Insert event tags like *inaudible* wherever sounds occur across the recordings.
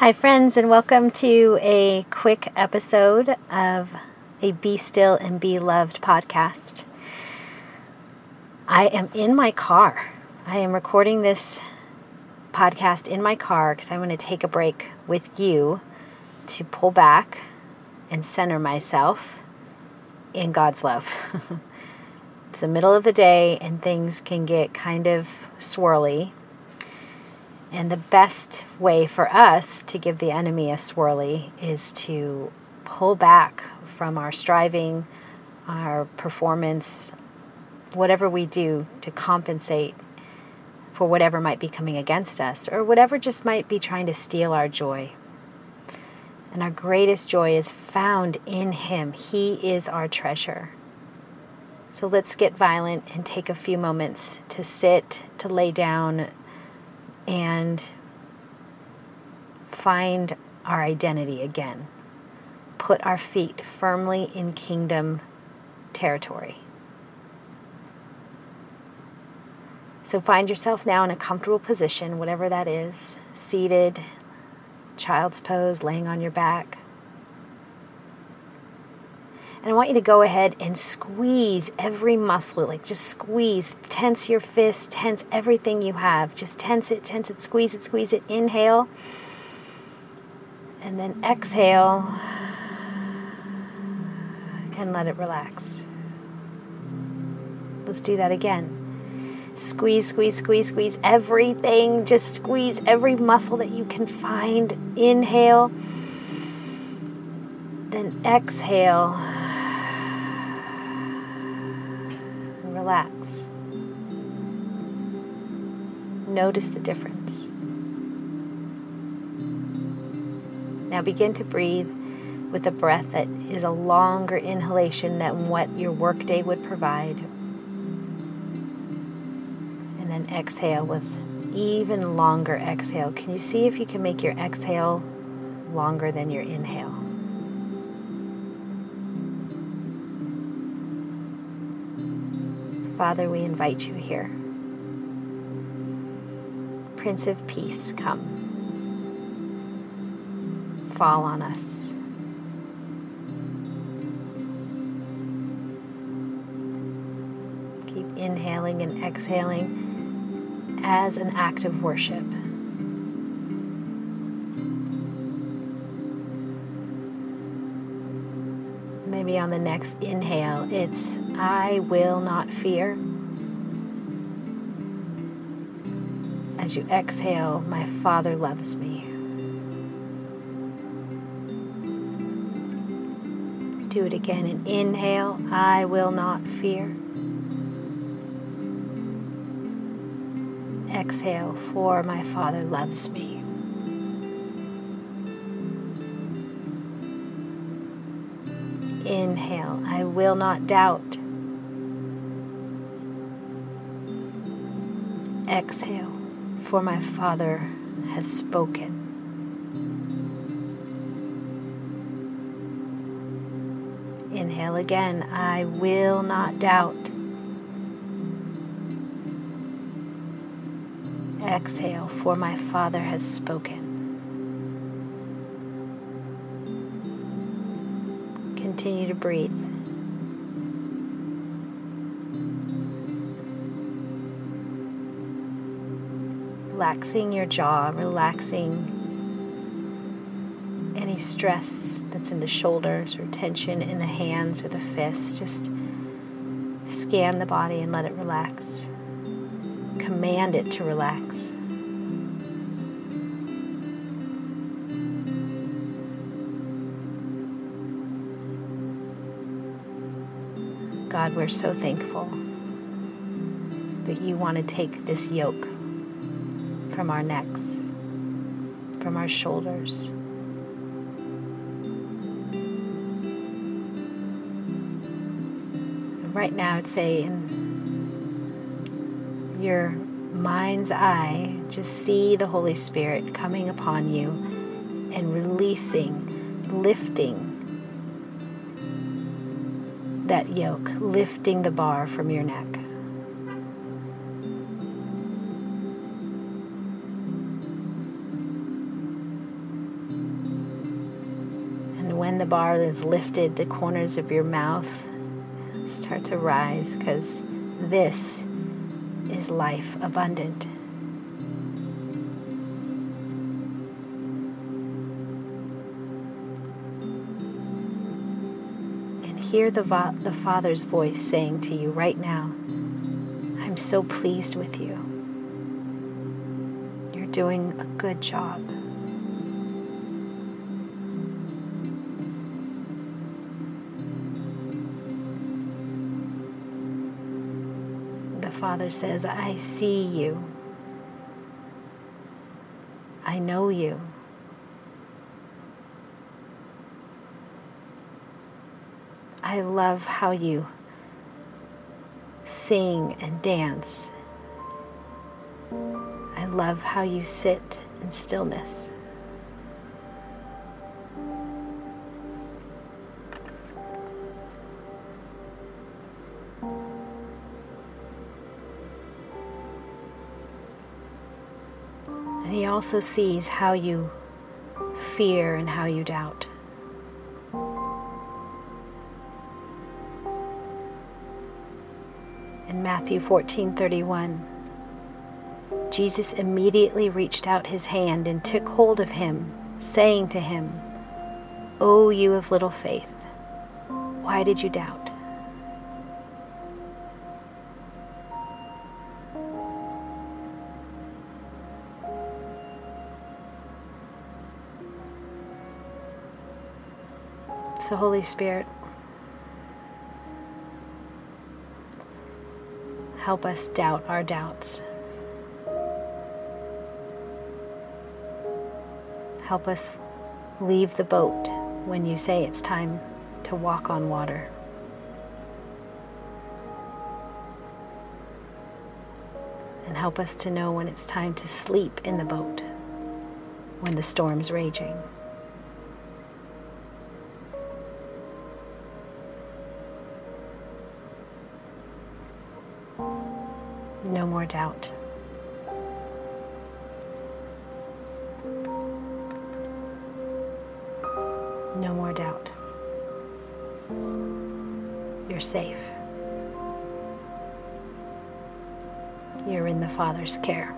Hi, friends, and welcome to a quick episode of a Be Still and Be Loved podcast. I am in my car. I am recording this podcast in my car because I want to take a break with you to pull back and center myself in God's love. *laughs* it's the middle of the day and things can get kind of swirly and the best way for us to give the enemy a swirly is to pull back from our striving, our performance, whatever we do to compensate for whatever might be coming against us or whatever just might be trying to steal our joy. And our greatest joy is found in Him. He is our treasure. So let's get violent and take a few moments to sit, to lay down, and find our identity again. Put our feet firmly in kingdom territory. So find yourself now in a comfortable position, whatever that is, seated, child's pose, laying on your back. And I want you to go ahead and squeeze every muscle, like just squeeze, tense your fists, tense everything you have. Just tense it, tense it, squeeze it, squeeze it. Inhale. And then exhale. And let it relax. Let's do that again. Squeeze, squeeze, squeeze, squeeze everything. Just squeeze every muscle that you can find. Inhale. Then exhale Notice the difference. Now begin to breathe with a breath that is a longer inhalation than what your workday would provide. And then exhale with even longer exhale. Can you see if you can make your exhale longer than your inhale? Father, we invite you here. Prince of Peace, come. Fall on us. Keep inhaling and exhaling as an act of worship. maybe on the next inhale, it's I will not fear. As you exhale, my Father loves me. Do it again and inhale, I will not fear. Exhale, for my Father loves me. Inhale, I will not doubt. Exhale, for my Father has spoken. Inhale again, I will not doubt. Exhale, for my Father has spoken. continue to breathe. Relaxing your jaw, relaxing any stress that's in the shoulders or tension in the hands or the fists. Just scan the body and let it relax. Command it to relax. God, we're so thankful that you want to take this yoke from our necks, from our shoulders. Right now, I'd say in your mind's eye, just see the Holy Spirit coming upon you and releasing, lifting that yoke, lifting the bar from your neck. When the bar is lifted, the corners of your mouth start to rise because this is life abundant. And hear the, vo- the Father's voice saying to you right now, I'm so pleased with you. You're doing a good job. Father says, I see you. I know you. I love how you sing and dance. I love how you sit in stillness. And he also sees how you fear and how you doubt. In Matthew 14:31, Jesus immediately reached out his hand and took hold of him, saying to him, "O you of little faith, why did you doubt?" So Holy Spirit, help us doubt our doubts. Help us leave the boat when you say it's time to walk on water. And help us to know when it's time to sleep in the boat when the storm's raging. No more doubt. No more doubt. You're safe. You're in the Father's care.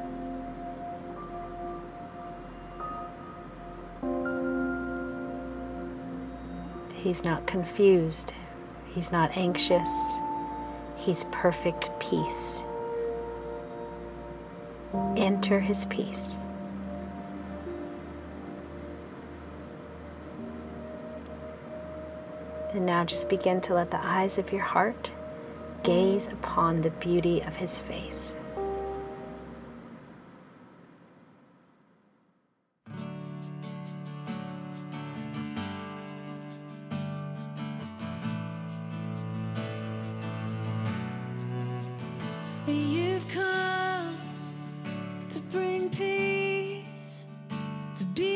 He's not confused. He's not anxious. He's perfect peace. Enter his peace. And now just begin to let the eyes of your heart gaze upon the beauty of his face. To be